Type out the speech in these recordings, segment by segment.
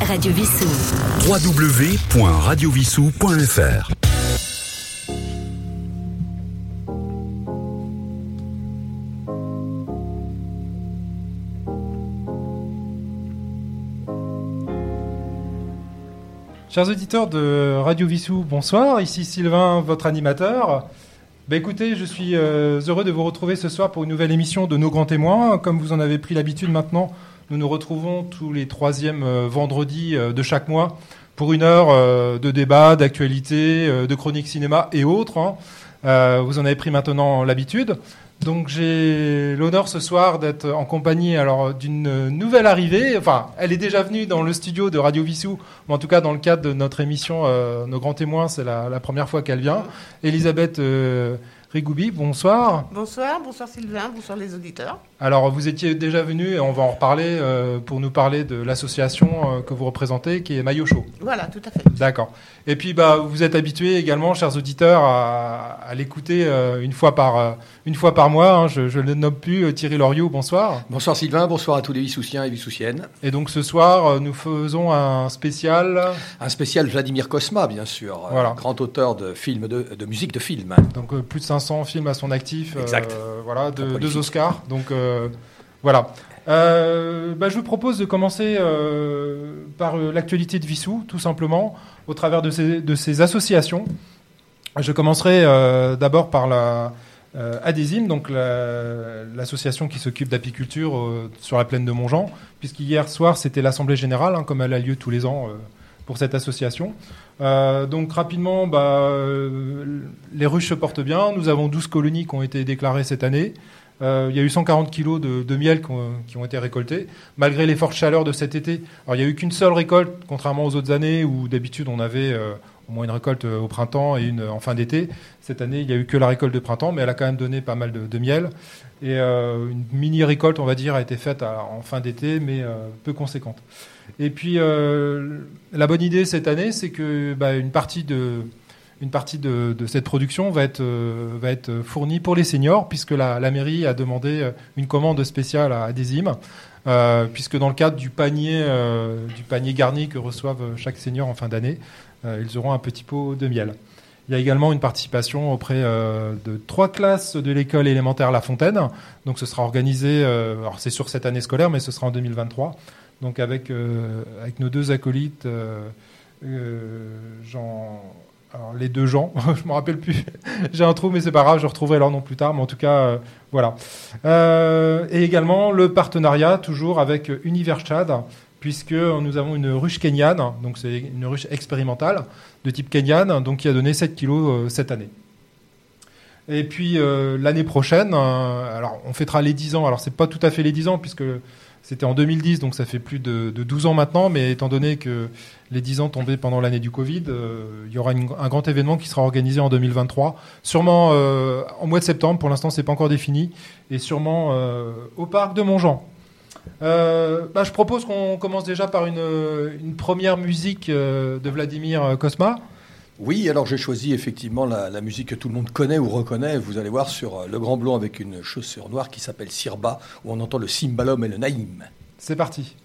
Radio Vissou. www.radiovissou.fr Chers auditeurs de Radio Vissou, bonsoir. Ici Sylvain, votre animateur. Bah écoutez, je suis euh, heureux de vous retrouver ce soir pour une nouvelle émission de Nos Grands Témoins. Comme vous en avez pris l'habitude maintenant, nous nous retrouvons tous les troisièmes euh, vendredis euh, de chaque mois pour une heure euh, de débat, d'actualité, de chronique cinéma et autres. hein. Vous en avez pris maintenant l'habitude. Donc j'ai l'honneur ce soir d'être en compagnie alors d'une nouvelle arrivée. Enfin, elle est déjà venue dans le studio de Radio Vissou, mais en tout cas dans le cadre de notre émission Nos Grands Témoins, c'est la, la première fois qu'elle vient. Elisabeth euh, Rigoubi, bonsoir. Bonsoir, bonsoir Sylvain, bonsoir les auditeurs. Alors vous étiez déjà venu et on va en reparler euh, pour nous parler de l'association euh, que vous représentez qui est Maillot Chaud. Voilà, tout à fait. D'accord. Et puis bah vous êtes habitués également, chers auditeurs, à, à l'écouter euh, une fois par euh, une fois par mois. hein. je, je ne le nomme plus. euh, Thierry Loriot, bonsoir. Bonsoir Sylvain, bonsoir à tous les Vissoussiens et Vissoussiennes. Et donc ce soir, euh, nous faisons un spécial. Un spécial Vladimir Kosma, bien sûr, euh, Voilà. grand auteur de films de, de musique de film. Donc euh, plus de 500 films à son actif. euh, Exact. voilà, de, deux Oscars. Donc euh, voilà. Euh, bah, je vous propose de commencer euh, par euh, l'actualité de Vissou, tout simplement, au travers de ces, associations. Je commencerai euh, d'abord par la euh, donc la- l'association qui s'occupe d'apiculture euh, sur la plaine de Montjean, puisqu'hier soir c'était l'assemblée générale, hein, comme elle a lieu tous les ans euh, pour cette association. Euh, donc rapidement, bah, euh, les ruches se portent bien. Nous avons 12 colonies qui ont été déclarées cette année. Euh, il y a eu 140 kilos de, miel qui ont, été récoltés, malgré les fortes chaleurs de cet été. Alors il n'y a eu qu'une seule récolte, contrairement aux autres années où d'habitude on avait euh, au moins une récolte euh, au printemps et une en fin d'été. Cette année, il n'y a eu que la récolte de printemps, mais elle a quand même donné pas mal de, miel. Et une mini récolte, on va dire, a été faite en fin d'été, mais peu conséquente. Et puis la bonne idée cette année, c'est que bah, une partie de une partie de, cette production va être, euh, va être fournie pour les seniors, puisque la, mairie a demandé euh, une commande spéciale à Adésim, euh, puisque dans le cadre du panier, du panier garni que reçoivent chaque senior en fin d'année, ils auront un petit pot de miel. Il y a également une participation auprès de trois classes de l'école élémentaire La Fontaine. Donc ce sera organisé, alors c'est sur cette année scolaire, mais ce sera en 2023. Donc avec, avec nos deux acolytes, Jean, les deux gens, je me rappelle plus. J'ai un trou, mais c'est pas grave, je retrouverai leur nom plus tard. Mais en tout cas, euh, voilà. Euh, et également le partenariat toujours avec Univers Chad, puisque nous avons une ruche kenyane, donc c'est une ruche expérimentale de type kenyan, donc qui a donné 7 kilos euh, cette année. Et puis l'année prochaine, alors on fêtera les 10 ans. Alors c'est pas tout à fait les 10 ans puisque c'était en 2010, donc ça fait plus de, de 12 ans maintenant. Mais étant donné que les 10 ans tombaient pendant l'année du Covid, euh, il y aura un grand événement qui sera organisé en 2023, sûrement euh, en mois de septembre. Pour l'instant, c'est pas encore défini, et sûrement euh, au parc de Montjean. Euh, bah, je propose qu'on commence déjà par une, première musique de Vladimir Kosma. Oui, alors j'ai choisi effectivement la, musique que tout le monde connaît ou reconnaît. Vous allez voir sur euh, le Grand Blond avec une chaussure noire qui s'appelle Sirba, où on entend le cymbalum et le naïm. C'est parti.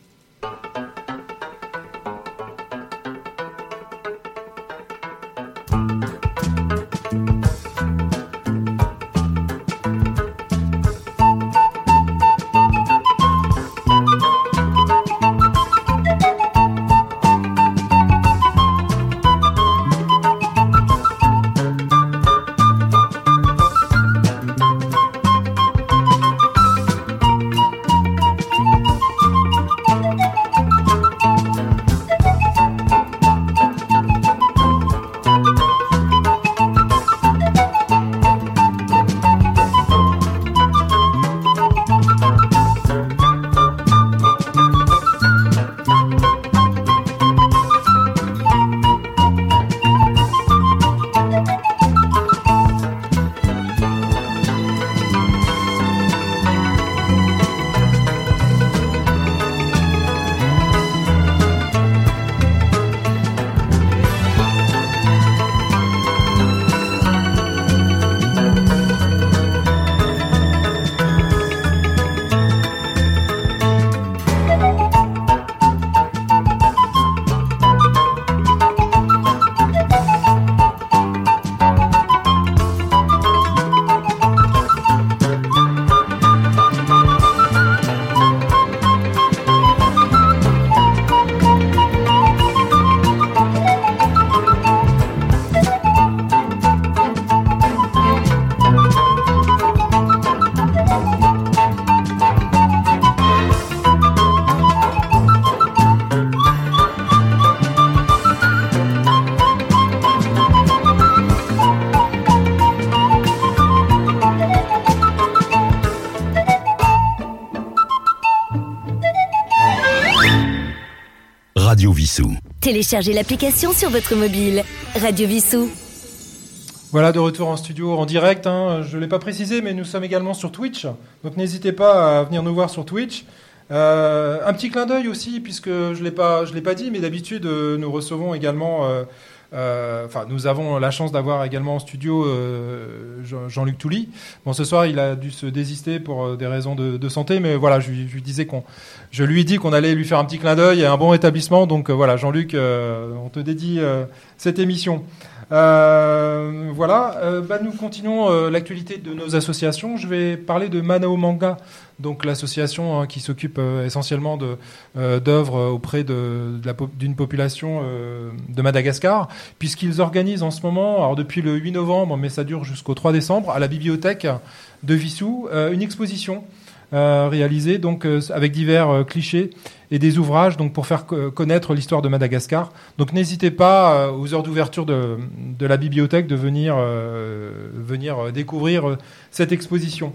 Téléchargez l'application sur votre mobile. Radio Vissou. Voilà, de retour en studio en direct. hein. Je ne l'ai pas précisé, mais nous sommes également sur Twitch. Donc n'hésitez pas à venir nous voir sur Twitch. Euh, un petit clin d'œil aussi, puisque je ne l'ai pas, dit, mais d'habitude, euh, nous recevons également... euh, Enfin, nous avons la chance d'avoir également en studio euh, Jean- Jean-Luc Touly. Bon, ce soir, il a dû se désister pour euh, des raisons de, santé, mais voilà, je, lui- disais qu'on, je lui ai dit qu'on allait lui faire un petit clin d'œil et un bon rétablissement. Donc euh, voilà, Jean-Luc, euh, on te dédie euh, cette émission. Euh, voilà, euh, bah, nous continuons euh, l'actualité de nos associations. Je vais parler de Manao Manga, donc l'association hein, qui s'occupe euh, essentiellement euh, d'œuvres auprès d'une population euh, de Madagascar, puisqu'ils organisent en ce moment, alors depuis le 8 novembre, mais ça dure jusqu'au 3 décembre, à la bibliothèque de Vissou, une exposition réalisée donc avec divers clichés et des ouvrages pour faire co- connaître l'histoire de Madagascar. Donc n'hésitez pas aux heures d'ouverture de, la bibliothèque de venir découvrir cette exposition.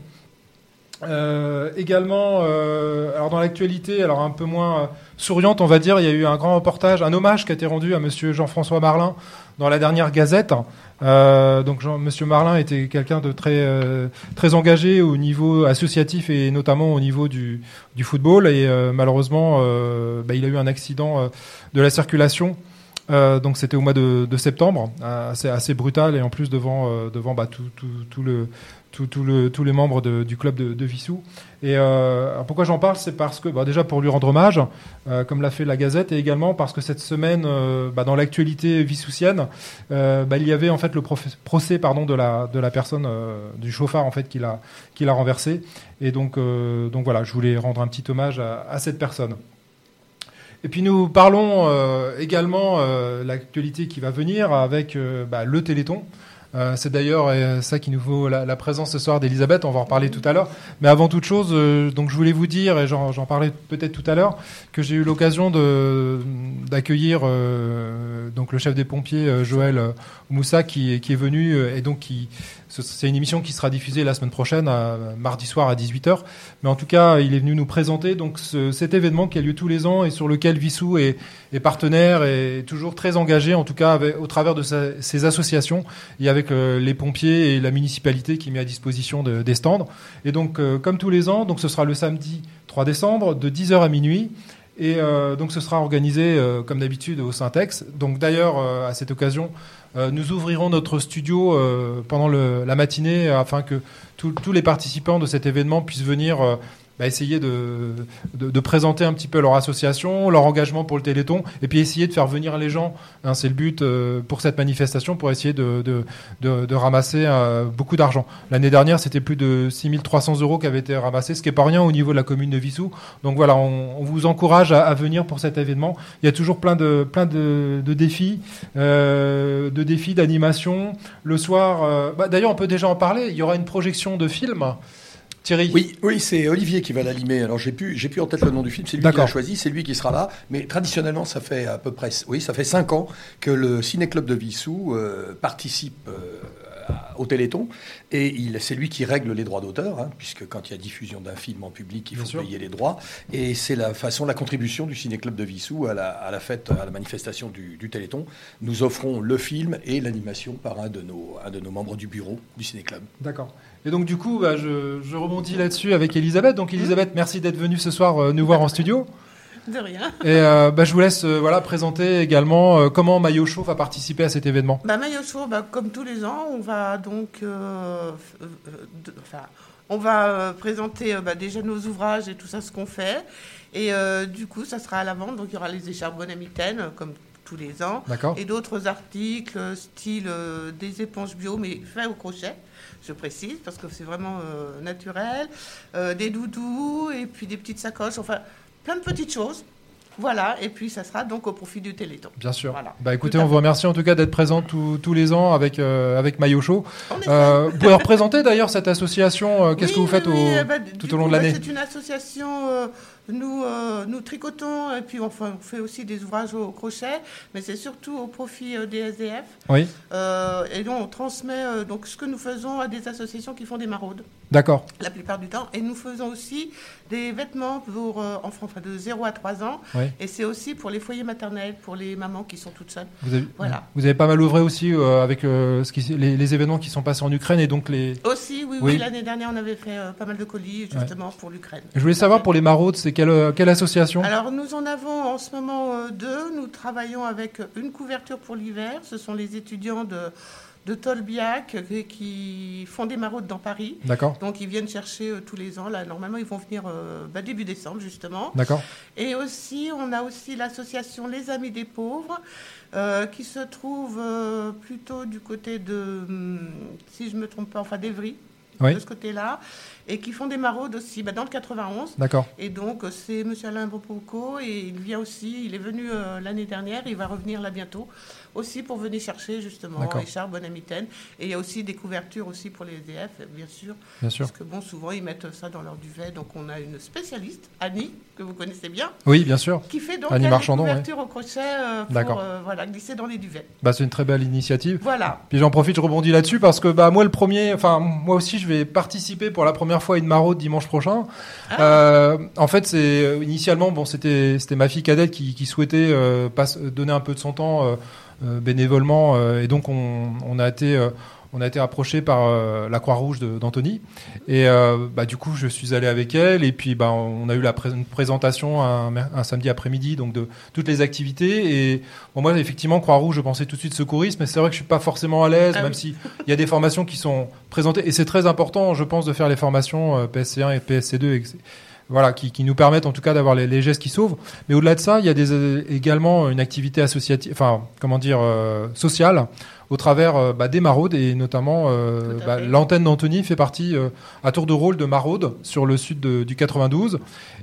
Euh, également, euh, alors dans l'actualité, alors un peu moins euh, souriante, on va dire, il y a eu un grand reportage, un hommage qui a été rendu à Monsieur Jean-François Marlin dans la dernière Gazette. Euh, donc Monsieur Marlin était quelqu'un de très euh, très engagé au niveau associatif et notamment au niveau du, du football. Et malheureusement, bah, il a eu un accident de la circulation. Euh, donc c'était au mois de, de septembre, assez, assez brutal et en plus devant euh, devant bah, tout, tout, tout le tous les membres du club de, de Vissou. Et euh, pourquoi j'en parle, c'est parce que bah, déjà pour lui rendre hommage, euh, comme l'a fait la Gazette, et également parce que cette semaine, euh, bah, dans l'actualité vissoussienne, euh, bah, il y avait en fait le procès pardon de la personne du chauffard en fait qui l'a renversé. Et donc voilà, je voulais rendre un petit hommage à, à cette personne. Et puis nous parlons également l'actualité qui va venir avec bah, le Téléthon. Euh, c'est d'ailleurs euh, ça qui nous vaut la, la présence ce soir d'Elisabeth, on va en reparler tout à l'heure. Mais avant toute chose, euh, donc je voulais vous dire, et j'en parlais peut-être tout à l'heure, que j'ai eu l'occasion d'accueillir donc le chef des pompiers Joël Moussa qui, qui est venu et donc qui c'est une émission qui sera diffusée la semaine prochaine, mardi soir à 18h. Mais en tout cas, il est venu nous présenter cet événement qui a lieu tous les ans et sur lequel Vissou est, partenaire et toujours très engagé, en tout cas au travers de ses associations et avec euh, les pompiers et la municipalité qui met à disposition de- des stands. Et donc, euh, comme tous les ans, ce sera le samedi 3 décembre de 10h à minuit. Et euh, donc ce sera organisé comme d'habitude au Syntex. Donc d'ailleurs à cette occasion, nous ouvrirons notre studio euh, pendant la matinée euh, afin que tous- tous les participants de cet événement puissent venir euh, bah, essayer de, de, de présenter un petit peu leur association, leur engagement pour le Téléthon, et puis essayer de faire venir les gens. hein, C'est le but euh, pour cette manifestation, pour essayer de, de, de, ramasser euh, beaucoup d'argent. L'année dernière, c'était plus de 6300 euros qui avaient été ramassés, ce qui est pas rien au niveau de la commune de Vissou. Donc voilà, on, on vous encourage à, à venir pour cet événement. Il y a toujours plein de, plein de, défis, euh, de défis d'animation. Le soir, euh, bah, d'ailleurs, on peut déjà en parler. Il y aura une projection de film. Thierry. Oui, oui, c'est Olivier qui va l'animer. Alors j'ai plus, j'ai plus en tête le nom du film. C'est lui qui l'a choisi, c'est lui qui sera là. Mais traditionnellement, ça fait à peu près, oui, ça fait cinq ans que le Ciné Club de Vissou euh, participe euh, au Téléthon et il, c'est lui qui règle les droits d'auteur, hein, puisque quand il y a diffusion d'un film en public, il Bien faut sûr. payer les droits. Et c'est la façon, la contribution du Ciné Club de Vissou à la, à la fête, à la manifestation du, du Téléthon. Nous offrons le film et l'animation par un de nos, un de nos membres du bureau du Ciné Club. D'accord. Et donc du coup, bah, je, je rebondis là-dessus avec Elisabeth. Donc Elisabeth, merci d'être venue ce soir euh, nous voir en studio. De rien. Et euh, bah, je vous laisse euh, voilà présenter également euh, comment Maillot Chaud va participer à cet événement. Bah, Maillot Show, bah, comme tous les ans, on va donc de- on va présenter bah, déjà nos ouvrages et tout ça, ce qu'on fait. Et du coup, ça sera à la vente. Donc, il y aura les écharpes bonne mitaine, euh, comme tous les ans. Et d'autres articles, euh, style euh, des éponges bio, mais faits au crochet, je précise, parce que c'est vraiment euh, naturel. Euh, des doudous, et puis des petites sacoches, enfin, plein de petites choses. Voilà, et puis ça sera donc au profit du Téléthon. Bien sûr. Voilà. Bah écoutez, on vous remercie en tout cas d'être présent tous- tous les ans avec euh, avec Maillot Chaud. Euh, vous pouvez représenter d'ailleurs cette association. euh, Qu'est-ce que vous faites oui, au- oui, euh, bah, tout au long coup, de l'année C'est une association, nous, euh, nous tricotons et puis enfin, on fait aussi des ouvrages au crochet, mais c'est surtout au profit euh, des SDF. Oui. Euh, et donc on transmet donc, ce que nous faisons à des associations qui font des maraudes. D'accord. la plupart du temps. Et nous faisons aussi des vêtements pour euh, enfants enfin, de 0 à 3 ans. Ouais. Et c'est aussi pour les foyers maternels, pour les mamans qui sont toutes seules. Vous avez, Voilà. vous avez pas mal ouvré aussi euh, avec euh, ce qui, les, les événements qui sont passés en Ukraine et donc les. Aussi, oui, Oui. oui, l'année dernière, on avait fait euh, pas mal de colis justement pour l'Ukraine. Je voulais savoir pour les maraudes, c'est quelle, quelle association? Alors nous en avons en ce moment deux. Nous travaillons avec une couverture pour l'hiver. Ce sont les étudiants de, de Tolbiac qui font des maraudes dans Paris. D'accord. Donc ils viennent chercher euh, tous les ans. Là, normalement, ils vont venir euh, bah, début décembre justement. D'accord. Et aussi, on a aussi l'association Les Amis des Pauvres, euh, qui se trouve plutôt du côté de, hum, si je me trompe pas, enfin d'Evry, Oui. de ce côté-là, et qui font des maraudes aussi, bah, dans le 91. D'accord. Et donc, c'est M. Alain Bopoco, et il vient aussi, il est venu euh, l'année dernière, il va revenir là bientôt, aussi pour venir chercher justement. Richard Bonamitaine. Et il y a aussi des couvertures aussi pour les EDF, bien sûr, Bien sûr. parce que bon, souvent ils mettent ça dans leur duvet. Donc, on a une spécialiste, Annie, que vous connaissez bien, Oui, bien sûr. qui fait donc Annie Marchandon, des couvertures au crochet euh, pour euh, voilà, glisser dans les duvets. Bah, c'est une très belle initiative. Voilà. Puis j'en profite, je rebondis là-dessus parce que bah moi le premier, enfin moi aussi je vais participer pour la première fois à une maraude dimanche prochain. Ah. Euh, en fait c'est initialement bon c'était c'était ma fille cadette qui, qui souhaitait donner un peu de son temps bénévolement euh, et donc on, on a été euh, on a été approché par euh, la Croix-Rouge d'Antony et euh, bah, du coup je suis allé avec elle et puis bah, on a eu la pré- une présentation un, samedi après-midi donc de toutes les activités. Et bon, moi effectivement Croix-Rouge je pensais tout de suite secourisme mais c'est vrai que je suis pas forcément à l'aise Ah même oui. si il y a des formations qui sont présentées. Et c'est très important je pense de faire les formations euh, PSC1 et PSC2 et que c'est- voilà, qui, qui nous permettent en tout cas d'avoir les, les gestes qui sauvent. Mais au-delà de ça, il y a des, euh, également une activité associative, enfin, comment dire, euh, sociale, au travers euh, bah, des maraudes et notamment euh, bah, l'antenne d'Antony fait partie euh, à tour de rôle de maraude sur le sud de- du 92.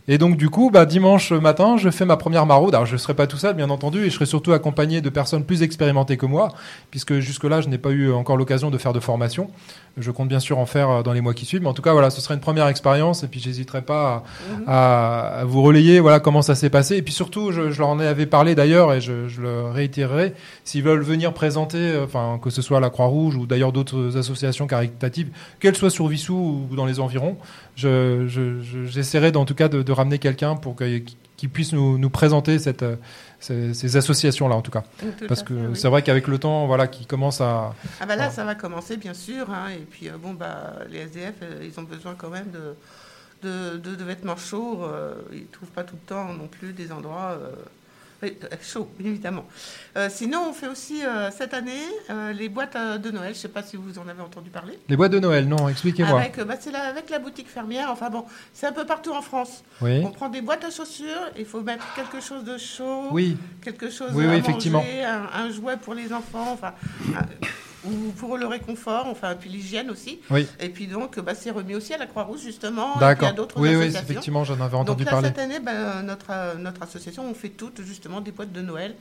Et donc du coup, bah, dimanche matin, je fais ma première maraude. Alors je ne serai pas tout seul, bien entendu, et je serai surtout accompagné de personnes plus expérimentées que moi, puisque jusque-là, je n'ai pas eu encore l'occasion de faire de formation. Je compte bien sûr en faire euh, dans les mois qui suivent, mais en tout cas, voilà, ce sera une première expérience, et puis j'hésiterai pas Mhm. à, vous relayer, voilà comment ça s'est passé. Et puis surtout, je, je leur en avais parlé d'ailleurs, et je, je le réitérerai, s'ils veulent venir présenter, euh, enfin que ce soit la Croix-Rouge ou d'ailleurs d'autres associations caritatives, qu'elles soient sur Vissou ou dans les environs, je- je- je- j'essaierai en tout cas de, de ramener quelqu'un pour que- qui puisse nous, nous présenter cette, euh, ces, ces associations-là en tout cas. Tout Parce que oui. c'est vrai qu'avec le temps, voilà, qui commence à... Ah bah là, ça va commencer, bien sûr. hein, et puis, euh, bon, bah, les SDF, euh, ils ont besoin quand même de, de, de- de vêtements chauds. euh, ils ne trouvent pas tout le temps non plus des endroits euh, chauds, bien évidemment. Euh, sinon, on fait aussi, euh, cette année, euh, les boîtes de Noël. Je ne sais pas si vous en avez entendu parler. Les boîtes de Noël, non, expliquez-moi. Avec, bah, c'est avec la boutique fermière. Enfin bon, c'est un peu partout en France. Oui. On prend des boîtes à chaussures, il faut mettre quelque chose de chaud Oui, quelque chose Oui, à oui, manger, effectivement. un, un jouet pour les enfants, enfin, un- ou pour le réconfort, enfin, puis l'hygiène aussi. oui. Et puis donc, bah, c'est remis aussi à la Croix-Rouge, justement. et puis à d'autres Oui, oui, associations. effectivement, j'en avais Donc entendu là, parler. cette année, bah, notre, euh, notre association, on fait toutes, justement, des boîtes de Noël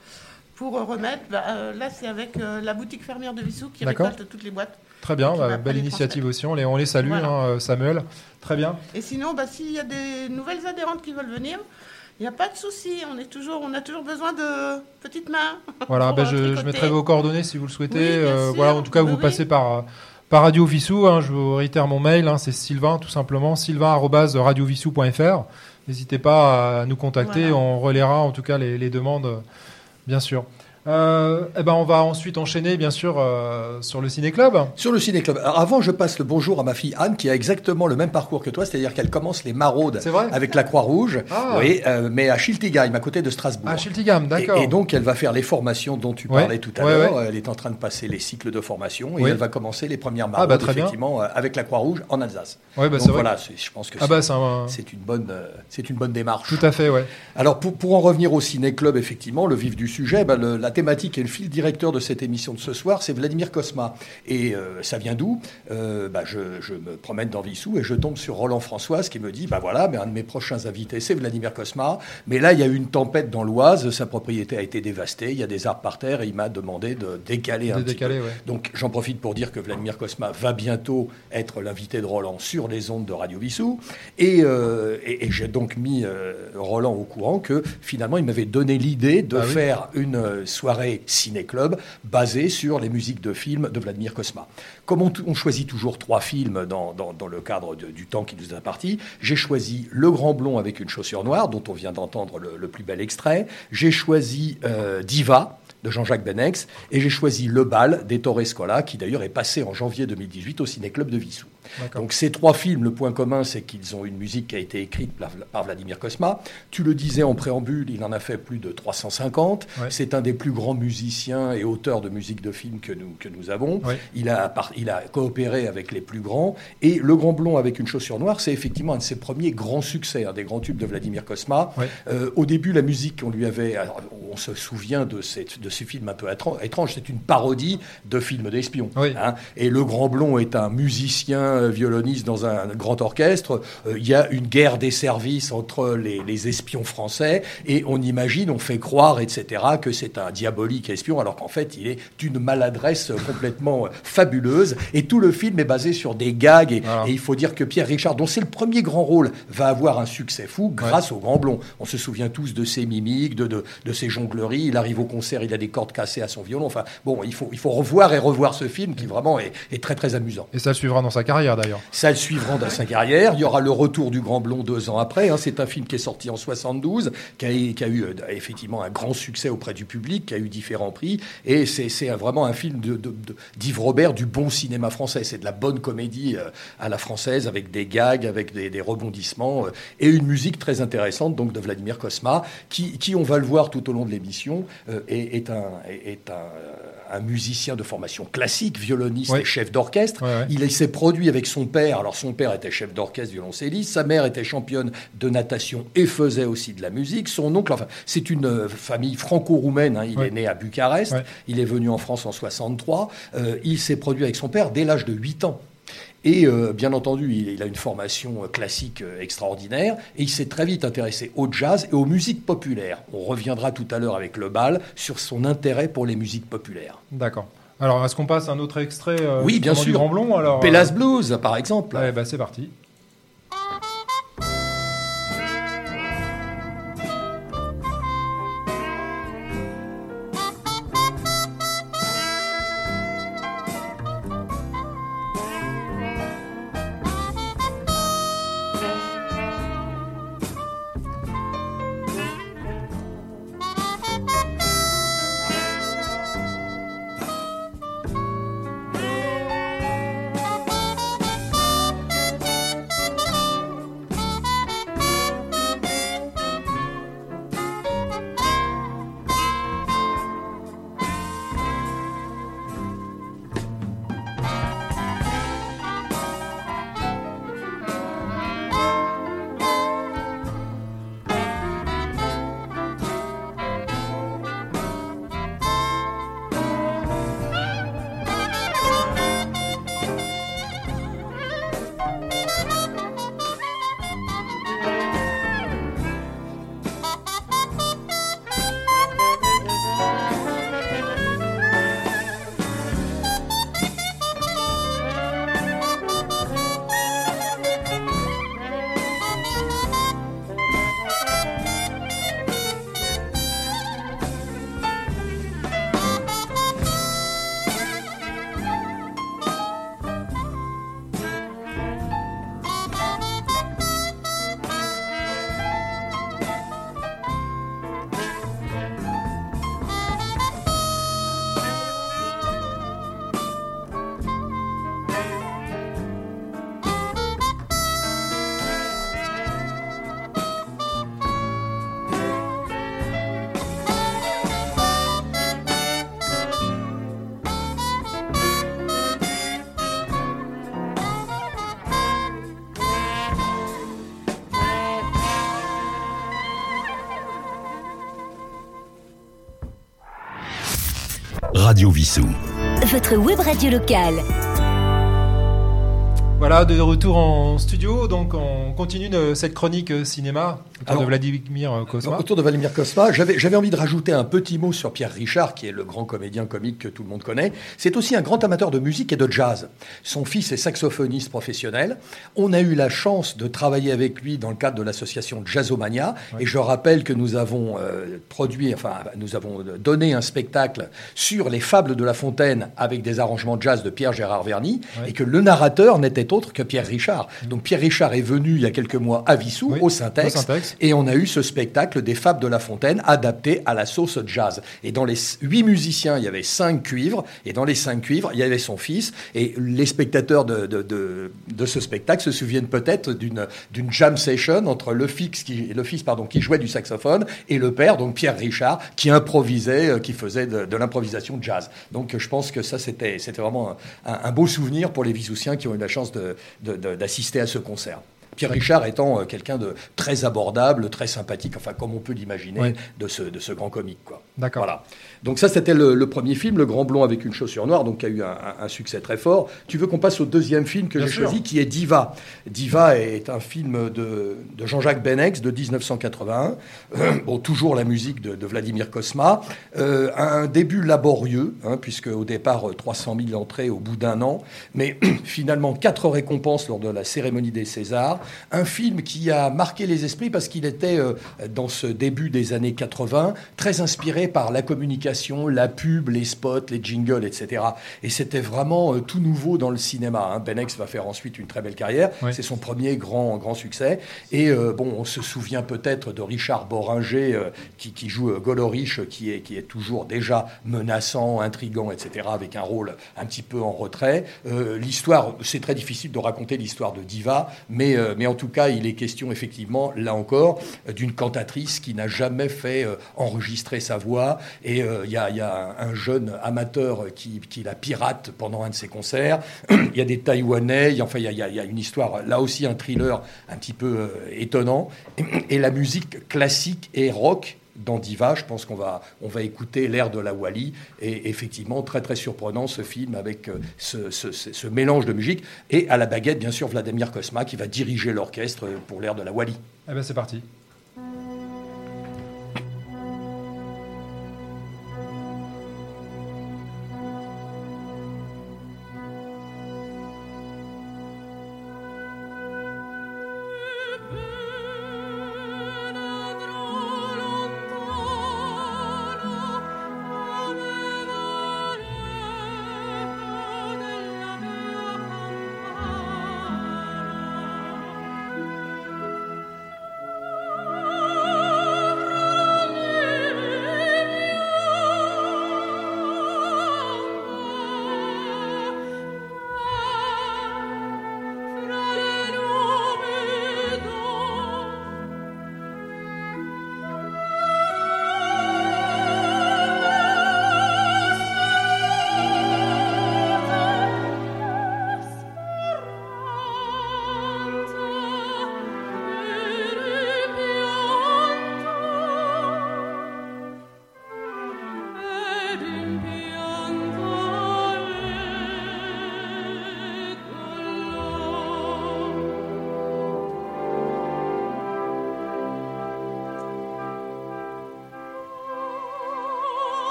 pour remettre. bah, euh, là, c'est avec euh, la boutique fermière de Vissou qui récolte toutes les boîtes. Très bien, bah, belle initiative aussi. On les, on les salue, Voilà. hein, Samuel. Très bien. Et sinon, bah, s'il y a des nouvelles adhérentes qui veulent venir, il n'y a pas de souci. On, est toujours, on a toujours besoin de petites mains. Voilà, bah, euh, je, mettrai vos coordonnées si vous le souhaitez. Oui, Euh, voilà, en tout cas, vous oui. passez par, euh, par Radio Vissou. hein, je vous réitère mon mail, hein, c'est Sylvain, tout simplement, sylvain.radiovissou.fr. N'hésitez pas à nous contacter, Voilà. on relaiera en tout cas les, les demandes, bien sûr. Euh, eh ben, on va ensuite enchaîner, bien sûr, euh, sur le Ciné Club. Sur le Ciné Club. Alors avant, je passe le bonjour à ma fille Anne, qui a exactement le même parcours que toi, c'est-à-dire qu'elle commence les maraudes avec la Croix-Rouge, Ah. oui, euh, mais à Schiltigheim, à côté de Strasbourg. Ah, Schiltigam, d'accord. Et, et donc, elle va faire les formations dont tu Ouais. parlais tout à Ouais, l'heure. ouais. Elle est en train de passer les cycles de formation et elle va commencer les premières Ah, maraudes, bah, bien. effectivement, euh, avec la Croix-Rouge en Alsace. Bah, donc c'est vrai. voilà, je pense que Ah, bah, c'est un- c'est une bonne, c'est une bonne démarche. Tout à fait, ouais. Alors pour, pour en revenir au Ciné Club, effectivement, le vif du sujet, bah, le- la thématique et le fil directeur de cette émission de ce soir, c'est Vladimir Cosma. Et euh, ça vient d'où? Euh, bah, je, je me promène dans Vissou et je tombe sur Roland Françoise qui me dit, bah voilà, mais un de mes prochains invités, c'est Vladimir Cosma. Mais là, il y a eu une tempête dans l'Oise, sa propriété a été dévastée, il y a des arbres par terre et il m'a demandé de décaler un petit peu. ouais. Donc j'en profite pour dire que Vladimir Cosma va bientôt être l'invité de Roland sur les ondes de Radio Vissou. Et, euh, et- et j'ai donc mis Roland au courant que finalement il m'avait donné l'idée de Ah oui. faire une soirée ciné-club basée sur les musiques de films de Vladimir Kosma. Comme on, choisit toujours trois films dans, le cadre du temps qui nous est imparti, j'ai choisi Le Grand Blond avec une chaussure noire, dont on vient d'entendre le, plus bel extrait. J'ai choisi euh, Diva de Jean-Jacques Benex, et j'ai choisi Le Bal d'Ettore Scola, qui d'ailleurs est passé en janvier 2018 au Ciné-Club de Vissou. Donc ces trois films, le point commun, c'est qu'ils ont une musique qui a été écrite par, Vladimir Kosma. Tu le disais en préambule, il en a fait plus de 350. Ouais. C'est un des plus grands musiciens et auteurs de musique de film que nous, que nous avons. Ouais. Il, a, il a coopéré avec les plus grands. Et Le Grand Blond avec une chaussure noire, c'est effectivement un de ses premiers grands succès, un des grands tubes de Vladimir Kosma. Ouais. Euh, au début, la musique, on lui avait. on se souvient de ces, de ces films un peu étran- étranges. C'est une parodie de films d'espions. Hein. Et Le Grand Blond est un musicien euh, violoniste dans un grand orchestre. Euh, Il y a une guerre des services entre les, les espions français. Et on imagine, on fait croire, etc., que c'est un diabolique espion, alors qu'en fait, il est d'une maladresse complètement fabuleuse. Et tout le film est basé sur des gags. Et, Voilà. et il faut dire que Pierre Richard, dont c'est le premier grand rôle, va avoir un succès fou grâce au Grand Blond. On se souvient tous de ses mimiques, de, de, de ses jongleries. Il arrive au concert, il a des cordes cassées à son violon. Enfin, bon, il faut, il faut revoir et revoir ce film qui vraiment est, est très très amusant. Et ça suivra dans sa carrière Ça le suivra dans sa carrière. Il y aura le retour du Grand Blond deux ans après. hein. C'est un film qui est sorti en 72, qui a, qui a eu euh, effectivement un grand succès auprès du public, qui a eu différents prix. Et c'est vraiment un film d'Yves Robert du bon cinéma français. C'est de la bonne comédie euh, à la française, avec des gags, avec des, rebondissements, euh, et une musique très intéressante donc de Vladimir Kosma, qui, on va le voir tout au long de l'émission, est, un, un musicien de formation classique, violoniste Ouais. et chef d'orchestre. Ouais, ouais. Il s'est produit avec son père. Alors son père était chef d'orchestre, violoncelliste. Sa mère était championne de natation et faisait aussi de la musique. Son oncle, enfin, c'est une euh, famille franco-roumaine. hein. Il est né à Bucarest. Il est venu en France en 63. Euh, il s'est produit avec son père dès l'âge de 8 ans. Et euh, bien entendu, il, il a une formation euh, classique euh, extraordinaire et il s'est très vite intéressé au jazz et aux musiques populaires. On reviendra tout à l'heure avec le bal sur son intérêt pour les musiques populaires. D'accord. Alors, est-ce qu'on passe un autre extrait euh, Oui, bien du sûr. Grand Blond alors Pélas Blues, par exemple. Ouais, bah c'est parti. Radio Vissou. Votre web radio locale. Voilà, de retour en studio, donc on continue cette chronique euh, cinéma autour Alors- de Vladimir Kosma. Autour de Vladimir Kosma, j'avais envie de rajouter un petit mot sur Pierre Richard, qui est le grand comédien comique que tout le monde connaît. C'est aussi un grand amateur de musique et de jazz. Son fils est saxophoniste professionnel. On a eu la chance de travailler avec lui dans le cadre de l'association Jazzomania. Et je rappelle que nous avons euh, produit, enfin, nous avons donné un spectacle sur les fables de La Fontaine avec des arrangements de jazz de Pierre Gérard Verny, Ouais. et que le narrateur n'était autre que Pierre Richard. Donc Pierre Richard est venu il y a quelques mois à Vissou, Oui, au Syntex. Et on a eu ce spectacle des Fables de La Fontaine adapté à la sauce jazz. Et dans les huit musiciens, il y avait cinq cuivres, et dans les cinq cuivres, il y avait son fils. Et les spectateurs de, de, de, ce spectacle se souviennent peut-être d'une jam session entre le fils, qui, le fils pardon, qui jouait du saxophone et le père, donc Pierre Richard, qui improvisait, euh, qui faisait de, de l'improvisation jazz. Donc euh, je pense que ça, c'était vraiment un, beau souvenir pour les Vissoussiens qui ont eu la chance d'assister à ce concert. Pierre Richard étant euh, quelqu'un de très abordable, très sympathique, enfin comme on peut l'imaginer Oui. de, ce, de ce grand comique. Quoi. D'accord. Voilà. Donc ça, c'était le, le premier film, Le Grand Blond avec une chaussure noire, donc qui a eu un, succès très fort. Tu veux qu'on passe au deuxième film que j'ai choisi, qui est Diva. Diva est un film de, de Jean-Jacques Benex de 1981. Euh, bon, toujours la musique de, de Vladimir Kosma. Euh, un début laborieux, hein, puisque au départ euh, 300 000 entrées au bout d'un an, mais finalement quatre récompenses lors de la cérémonie des Césars. Un film qui a marqué les esprits parce qu'il était euh, dans ce début des années 80 très inspiré par la communication, la pub, les spots, les jingles, etc. Et c'était vraiment euh, tout nouveau dans le cinéma. hein. Benex va faire ensuite une très belle carrière. C'est son premier grand grand succès. Et euh, bon, on se souvient peut-être de Richard Boringer euh, qui, qui joue Golorich, qui est qui est toujours déjà menaçant, intrigant, etc. Avec un rôle un petit peu en retrait. L'histoire, c'est très difficile de raconter l'histoire de Diva, mais mais en tout cas, il est question effectivement là encore d'une cantatrice qui n'a jamais fait enregistrer sa voix. Et il y, a, il y a un, un jeune amateur qui, qui la pirate pendant un de ses concerts. Il y a des Taïwanais. Enfin, il y a, une histoire là aussi un thriller un petit peu euh, étonnant. Et, la musique classique et rock dans Diva, je pense qu'on va, on va écouter l'air de la Wally. Et effectivement, très très surprenant ce film avec euh, ce, mélange de musique. Et à la baguette, bien sûr, Vladimir Kosma qui va diriger l'orchestre pour l'air de la Wally. Eh ben c'est parti.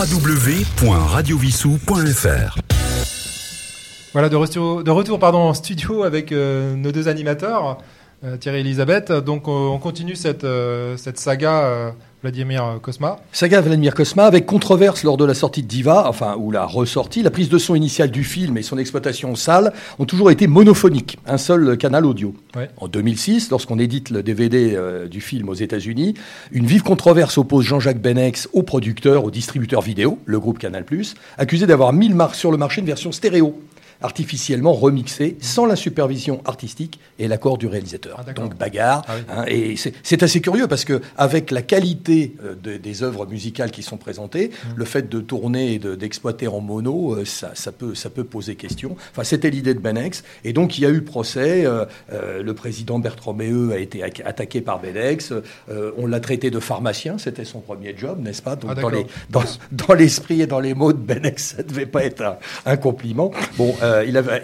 www.radiovissou.fr Voilà, de retour, de retour en studio avec euh, nos deux animateurs, euh, Thierry et Elisabeth. Donc, euh, on continue cette, saga Vladimir Kosma. Saga Vladimir Kosma, avec controverse lors de la sortie de Diva, enfin, ou la ressortie, la prise de son initiale du film et son exploitation en salle ont toujours été monophoniques, un seul canal audio. Ouais. En 2006, lorsqu'on édite le DVD euh, du film aux États-Unis, une vive controverse oppose Jean-Jacques Benex au producteur, au distributeur vidéo, le groupe Canal+, accusé d'avoir mis sur le marché une version stéréo artificiellement remixée, sans la supervision artistique et l'accord du réalisateur. Ah. Donc bagarre. Ah oui. hein, et c'est assez curieux parce que avec la qualité euh, de- des œuvres musicales qui sont présentées, Mm. le fait de tourner et de- d'exploiter en mono, euh, ça, ça peut, ça peut poser question. Enfin, c'était l'idée de Benex. Et donc, il y a eu procès. euh, le président Bertrand Méheux a été attaqué par Benex. on l'a traité de pharmacien. C'était son premier job, n'est-ce pas? Donc, Ah, dans d'accord. les- dans, dans l'esprit et dans les mots de Benex, ça ne devait pas être un, un compliment. Bon, euh, avait,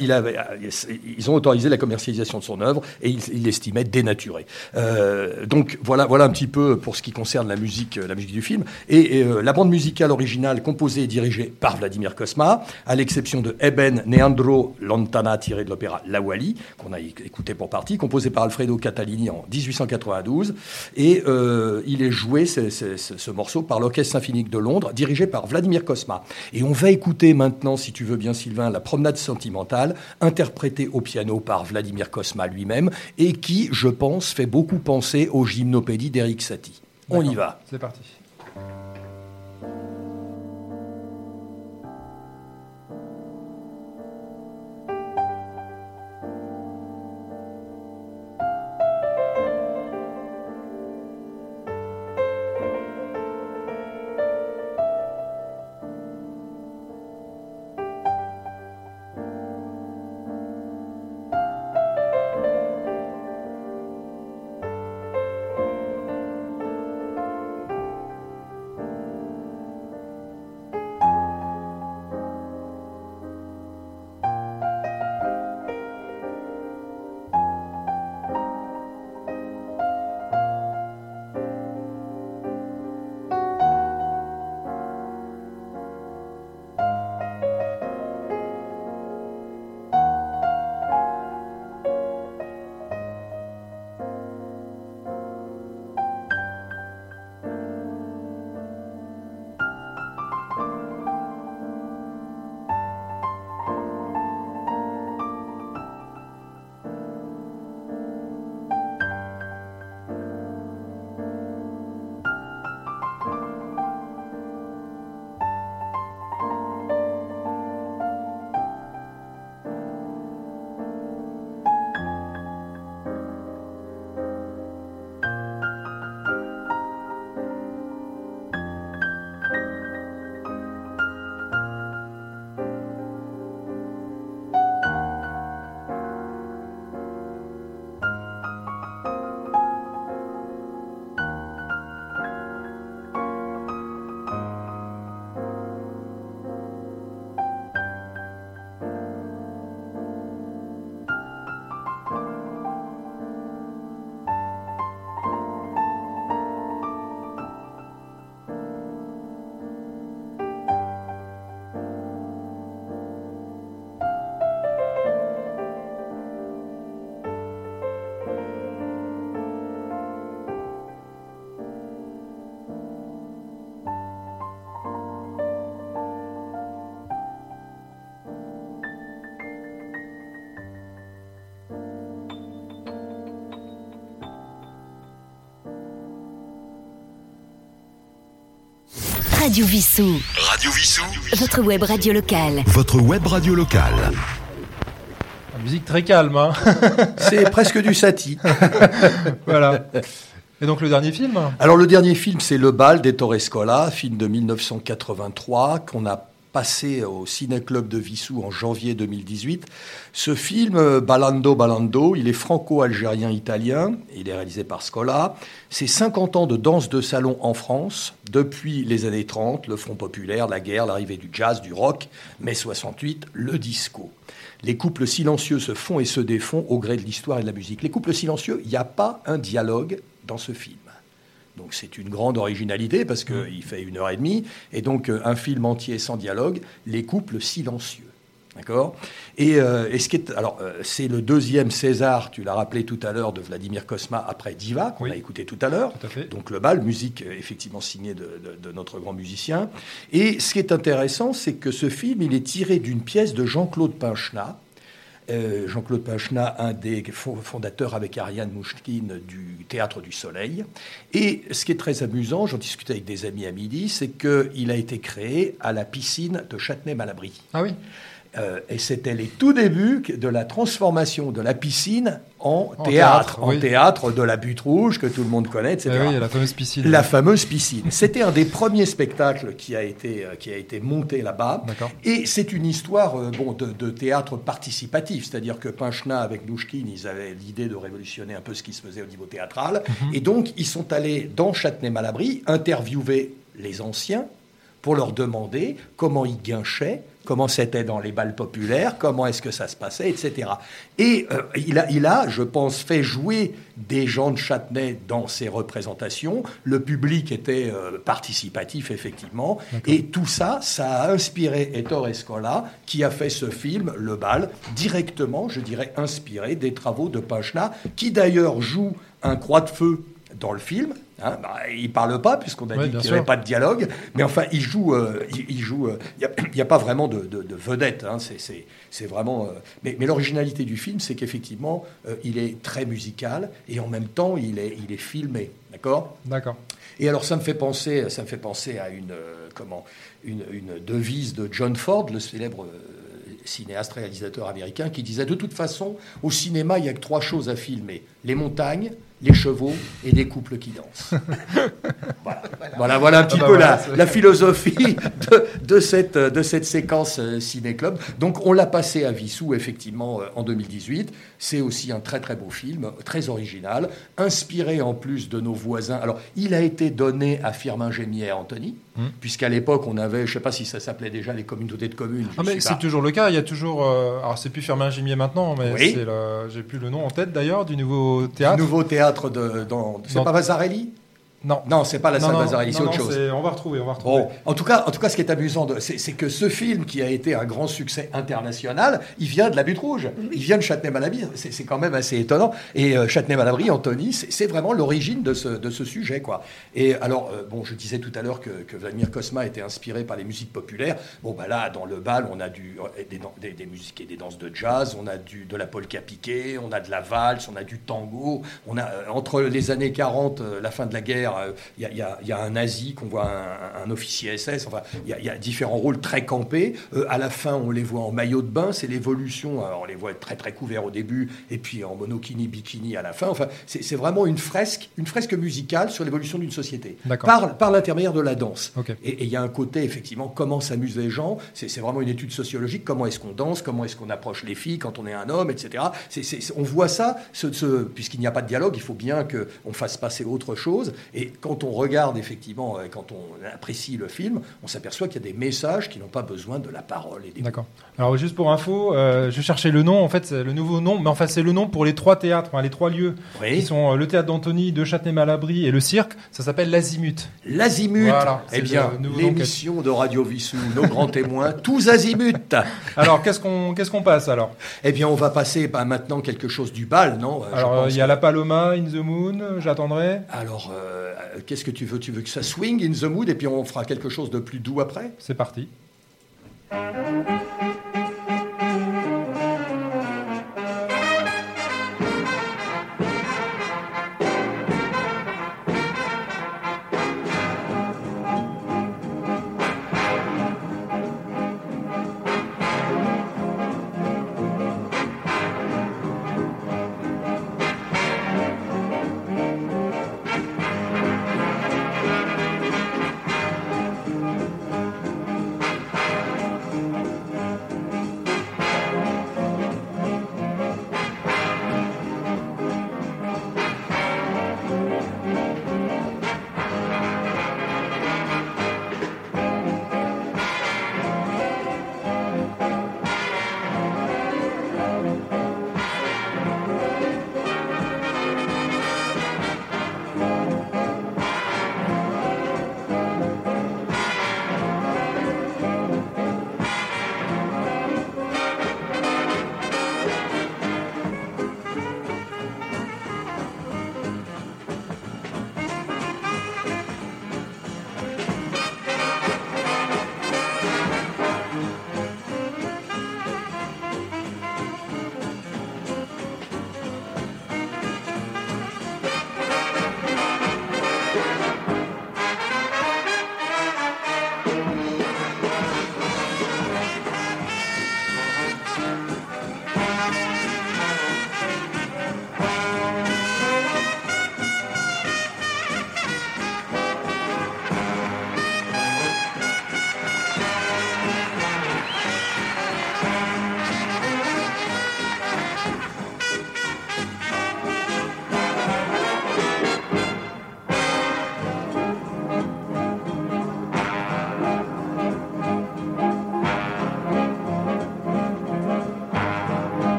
ils ont autorisé la commercialisation de son œuvre et il l'estimait dénaturée. Euh, donc voilà, voilà un petit peu pour ce qui concerne la musique, euh, la musique du film. Et, euh, la bande musicale originale, composée et dirigée par Vladimir Kosma, à l'exception de Eben Neandro Lontana, tiré de l'opéra La Wally, qu'on a éc- écouté pour partie, composé par Alfredo Catalini en 1892. Et euh, il est joué, ce, ce- ce- ce morceau, par l'Orchestre symphonique de Londres, dirigé par Vladimir Kosma. Et on va écouter maintenant, si tu veux bien Sylvain, la promenade sentimentale, interprétée au piano par Vladimir Kosma lui-même, et qui, je pense, fait beaucoup penser aux gymnopédies d'Eric Satie. On y va. C'est parti. Radio Vissou. Radio Vissou. Votre web radio locale. Votre web radio locale. La musique très calme, hein. C'est presque du Satie. voilà. Et donc le dernier film? Alors le dernier film, c'est Le Bal d'Ettore Scola, film de 1983 qu'on a passé au Ciné-Club de Vissou en janvier 2018. Ce film, euh, Balando Balando, il est franco-algérien-italien, il est réalisé par Scola. C'est 50 ans de danse de salon en France, depuis les années 30, le Front populaire, la guerre, l'arrivée du jazz, du rock, mai 68, le disco. Les couples silencieux se font et se défont au gré de l'histoire et de la musique. Les couples silencieux, il n'y a pas un dialogue dans ce film. Donc c'est une grande originalité parce qu'il fait une heure et demie. Et donc euh, un film entier sans dialogue, les couples silencieux. D'accord? Et, euh, et ce qui est, alors, euh, c'est le deuxième César, tu l'as rappelé tout à l'heure, de Vladimir Kosma après Diva, qu'on Oui. a écouté tout à l'heure. Donc le bal, musique effectivement signée de, de- de notre grand musicien. Et ce qui est intéressant, c'est que ce film, il est tiré d'une pièce de Jean-Claude Pinchna. Euh, Jean-Claude Pinchna, un des fo- fondateurs avec Ariane Mouchkine du Théâtre du Soleil. Et ce qui est très amusant, j'en discutais avec des amis à midi, c'est qu'il a été créé à la piscine de Châtenay-Malabry. Ah oui. Euh, et c'était les tout débuts de la transformation de la piscine en, En théâtre, théâtre, en théâtre de la butte rouge que tout le monde connaît, etc. Eh oui, il y a la fameuse piscine. La fameuse piscine. C'était un des premiers spectacles qui a été, euh, qui a été monté là-bas. Et c'est une histoire euh, bon, de, de théâtre participatif, c'est-à-dire que Pinchna avec Nouchkine, ils avaient l'idée de révolutionner un peu ce qui se faisait au niveau théâtral. Mhm. Et donc, ils sont allés dans Châtenay-Malabry interviewer les anciens pour leur demander comment ils guinchaient, comment c'était dans les balles populaires, comment est-ce que ça se passait, etc. Et euh, il, a, il a, je pense, fait jouer des gens de Châtenay dans ses représentations. Le public était euh, participatif, effectivement. Et tout ça, ça a inspiré Ettore Escola, qui a fait ce film, Le Bal, directement, je dirais, inspiré des travaux de Pinchna, qui d'ailleurs joue un croix de feu dans le film. Hein, bah, il parle pas puisqu'on a Ouais, dit qu'il n'y avait pas de dialogue, mais enfin il joue, euh, il, il joue. euh, Il n'y a, pas vraiment de, de- de vedette. hein, c'est- vraiment. euh, mais mais l'originalité du film, c'est qu'effectivement, euh, il est très musical et en même temps, il est, il est filmé, d'accord? D'accord. Et alors ça me fait penser, ça me fait penser à une euh, comment une, une devise de John Ford, le célèbre euh, cinéaste réalisateur américain, qui disait de toute façon au cinéma il y a que trois choses à filmer les montagnes, les chevaux et des couples qui dansent. voilà. voilà, voilà un petit Ah bah peu voilà, la, philosophie de, de cette, de cette séquence euh, Ciné Club. Donc on l'a passé à Vissou effectivement euh, en 2018. C'est aussi un très très beau film, très original, inspiré en plus de nos voisins. Alors il a été donné à Firmin Gémière, Anthony, Hmm. puisqu'à l'époque on avait, je ne sais pas si ça s'appelait déjà les communautés de communes. Ah, mais c'est toujours le cas. Il y a toujours. euh, alors, c'est plus Firmin Gimier maintenant, mais Oui. j'ai plus le nom en tête d'ailleurs du nouveau théâtre. Nouveau théâtre de. Dans, c'est Dans- pas Vasarelli Non. Non, c'est pas la salle non, Vasarelli, c'est autre non, chose. On va retrouver, on va retrouver. Bon, en tout cas, en tout cas, ce qui est amusant, de- c'est que ce film qui a été un grand succès international, il vient de la Butte Rouge, il vient de Châtenay-Malabry. C'est c'est quand même assez étonnant. Et euh, Châtenay-Malabry, Anthony, c'est vraiment l'origine de ce, de ce sujet, quoi. Et alors, euh, bon, je disais tout à l'heure que, que Vladimir Kosma était inspiré par les musiques populaires. Bon, bah là, dans le bal, on a du, euh, des, des, des musiques et des danses de jazz, on a du, de la polka piquée, on a de la valse, on a du tango. On a euh, entre les années 40, euh, la fin de la guerre, euh, il y, a, il y a- il y a un nazi qu'on voit un, un officier SS. Enfin, il y, a- il y a différents rôles très campés. Euh, à la fin, on les voit en maillot de bain. C'est l'évolution. On les voit être très très couverts au début, et puis en monokini, bikini à la fin. Enfin, c'est vraiment une fresque, une fresque musicale sur l'évolution d'une société par, par l'intermédiaire de la danse. Et il y a un côté, effectivement, comment s'amusent les gens. C'est vraiment une étude sociologique. Comment est-ce qu'on danse? Comment est-ce qu'on approche les filles quand on est un homme, etc. On voit ça, ce, ce- puisqu'il n'y a pas de dialogue, il faut bien qu'on fasse passer autre chose. Et quand on regarde, effectivement, euh, quand on apprécie le film, on s'aperçoit qu'il y a des messages qui n'ont pas besoin de la parole. Et des D'accord. Alors juste pour info, euh, je cherchais le nom. En fait, le nouveau nom, mais en fait c'est le nom pour les trois théâtres, enfin, les trois lieux Oui. qui sont euh, le théâtre d'Antony, de Châtenay-Malabry et le cirque. Ça s'appelle l'Azimut. L'azimut, Voilà, eh bien, l'émission de Radio Vissou, nos grands témoins, tous azimuts. Alors qu'est-ce qu'on qu'est-ce qu'on passe alors? Eh bien, on va passer bah, maintenant quelque chose du bal, non? Alors il y a la Paloma, In the Moon, j'attendrai. Alors, euh, euh, qu'est-ce que tu veux? Tu veux que ça swing in the mood et puis on fera quelque chose de plus doux après? C'est parti.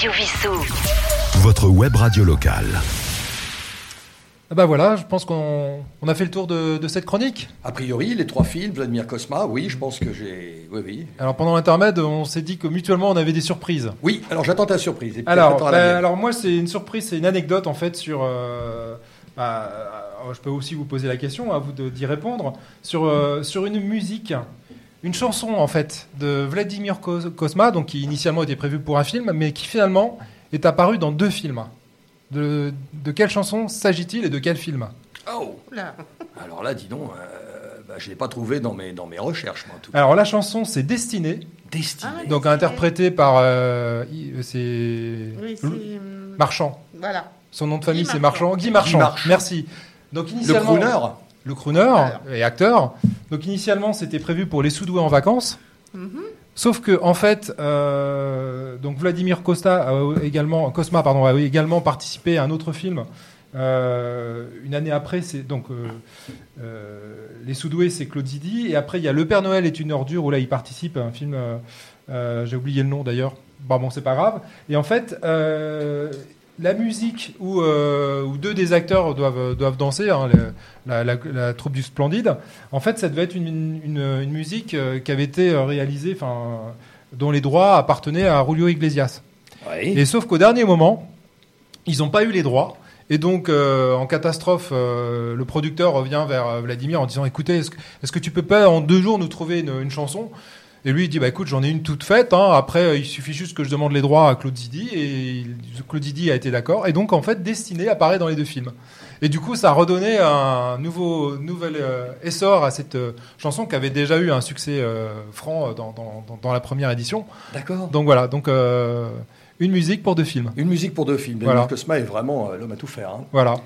Radio Vissou. Votre web radio locale. Ah bah voilà, je pense qu'on on a fait le tour de, de cette chronique. A priori, les trois films, Vladimir Cosma, oui, je pense que j'ai. Oui, oui. Alors pendant l'intermède, on s'est dit que mutuellement on avait des surprises. Oui, alors j'attends ta surprise. et puis Alors, la bah, alors moi c'est une surprise, c'est une anecdote en fait sur. euh, bah, euh, je peux aussi vous poser la question, à vous d'y répondre sur euh, sur une musique, une chanson en fait de Vladimir Kos- Kosma, donc qui initialement était prévue pour un film, mais qui finalement est apparue dans deux films. De, de quelle chanson s'agit-il et de quel film? Oh Oula. Alors là, dis donc, euh, bah, je ne l'ai pas trouvé dans mes, dans mes recherches, moi, en tout cas. Alors la chanson c'est Destinée, Destiné. Ah, donc Destinée. interprétée par euh, I- c'est Oui, c'est. Lou- hum, Marchand. Voilà. Son nom de famille c'est Marchand. Guy Marchand. Guy Marchand. Merci. Donc le initialement crooner le crooner et acteur. Donc initialement, c'était prévu pour les Soudoués en vacances. Mhm. Sauf que en fait, euh, donc Vladimir Costa a également, Cosma pardon, a également participé à un autre film. euh, une année après, c'est donc euh, les Soudoués, c'est Claude Zidi, et après il y a Le Père Noël est une ordure où là il participe à un film. J'ai oublié le nom d'ailleurs. Bon, bon, c'est pas grave. Et en fait, la musique où, euh, où deux des acteurs doivent, doivent danser, hein, le- la, la- la troupe du Splendide, en fait, ça devait être une, une- une musique euh, qui avait été euh, réalisée, enfin, dont les droits appartenaient à Julio Iglesias. Oui. Et sauf qu'au dernier moment, ils n'ont pas eu les droits. Et donc, euh, en catastrophe, euh, le producteur revient vers Vladimir en disant Écoutez, est-ce que, tu peux pas en deux jours nous trouver une, une chanson? Et lui, il dit Bah écoute, j'en ai une toute faite. hein. Après, euh, il suffit juste que je demande les droits à Claude Zidi. Et Claude Zidi a été d'accord. Et donc, en fait, Destiné apparaît dans les deux films. Et du coup, ça a redonné un nouveau nouvel euh, essor à cette euh, chanson qui avait déjà eu un succès euh, franc dans, dans- dans- dans la première édition. D'accord. Donc voilà, donc une musique pour deux films. Une musique pour deux films. Voilà. Cosma est vraiment l'homme à tout faire. hein. Voilà.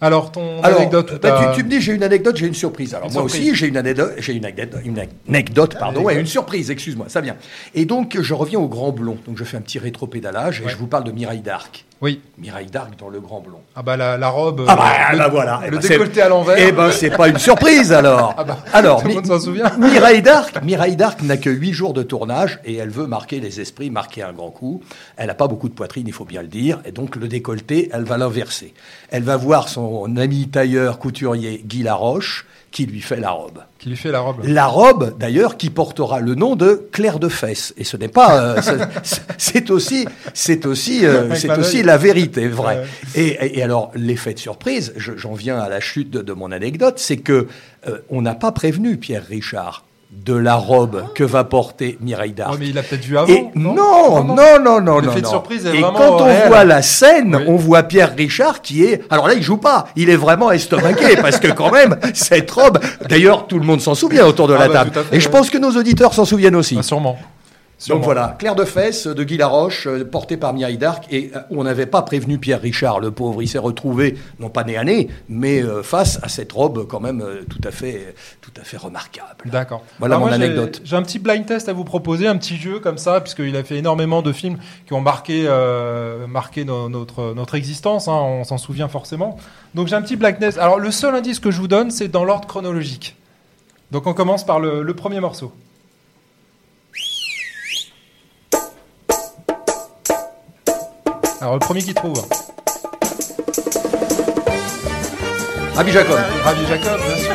Alors, ton Alors, anecdote bah, tu, tu me dis j'ai une anecdote, j'ai une surprise. Alors Une moi surprise. aussi j'ai une anecdote, j'ai une anecdote, une anecdote, pardon, Anecdote. et une surprise. Excuse-moi, ça vient. Et donc je reviens au Grand Blond. Donc je fais un petit rétro-pédalage et Ouais. je vous parle de Mireille d'Arc. Oui. Mireille d'Arc dans le Grand Blond. Ah bah la, la robe. Ah bah, euh, le, bah voilà. Le ben, c'est- décolleté à l'envers. Eh ben c'est pas une surprise alors. Ah bah, alors tout le monde s'en souvient. Mireille d'Arc, Mireille d'Arc n'a que 8 jours de tournage et elle veut marquer les esprits, marquer un grand coup. Elle n'a pas beaucoup de poitrine, il faut bien le dire, et donc le décolleté, elle va l'inverser. Elle va voir son ami tailleur couturier Guy Laroche qui lui fait la robe. Qui lui fait la robe. La robe, d'ailleurs, qui portera le nom de Claire de Fesse. Et ce n'est pas, euh, c'est- aussi, c'est aussi, euh, c'est aussi la vérité, vrai. Ouais. Et, alors, l'effet de surprise, je- j'en viens à la chute de, de mon anecdote, c'est que euh, on n'a pas prévenu Pierre Richard de la robe que va porter Mireille d'Arc. Ouais, mais il a peut-être vu avant. Et non, non, non, non, non. De non. surprise est Et quand on réel. voit la scène, Oui. on voit Pierre Richard qui est. Alors là, il joue pas. Il est vraiment estomaqué parce que quand même, cette robe. D'ailleurs, tout le monde s'en souvient autour de Ah la bah, table. fait, Et je pense que nos auditeurs s'en souviennent aussi. Ah, sûrement. Sûrement. Donc voilà, Claire de Fesse de Guy Laroche, euh, portée par Mireille d'Arc, et euh, on n'avait pas prévenu Pierre Richard, le pauvre. Il s'est retrouvé, non pas nez à nez, mais euh, face à cette robe quand même euh, tout à fait, tout à fait remarquable. D'accord. Voilà Alors mon anecdote. J'ai un petit blind test à vous proposer, un petit jeu comme ça, puisqu'il a fait énormément de films qui ont marqué, euh, marqué no- notre, notre existence, hein, on s'en souvient forcément. Donc j'ai un petit blind test. Alors le seul indice que je vous donne, c'est dans l'ordre chronologique. Donc on commence par le, le premier morceau. Alors le premier qui trouve. Rabbi Jacob. Rabbi Jacob, bien sûr.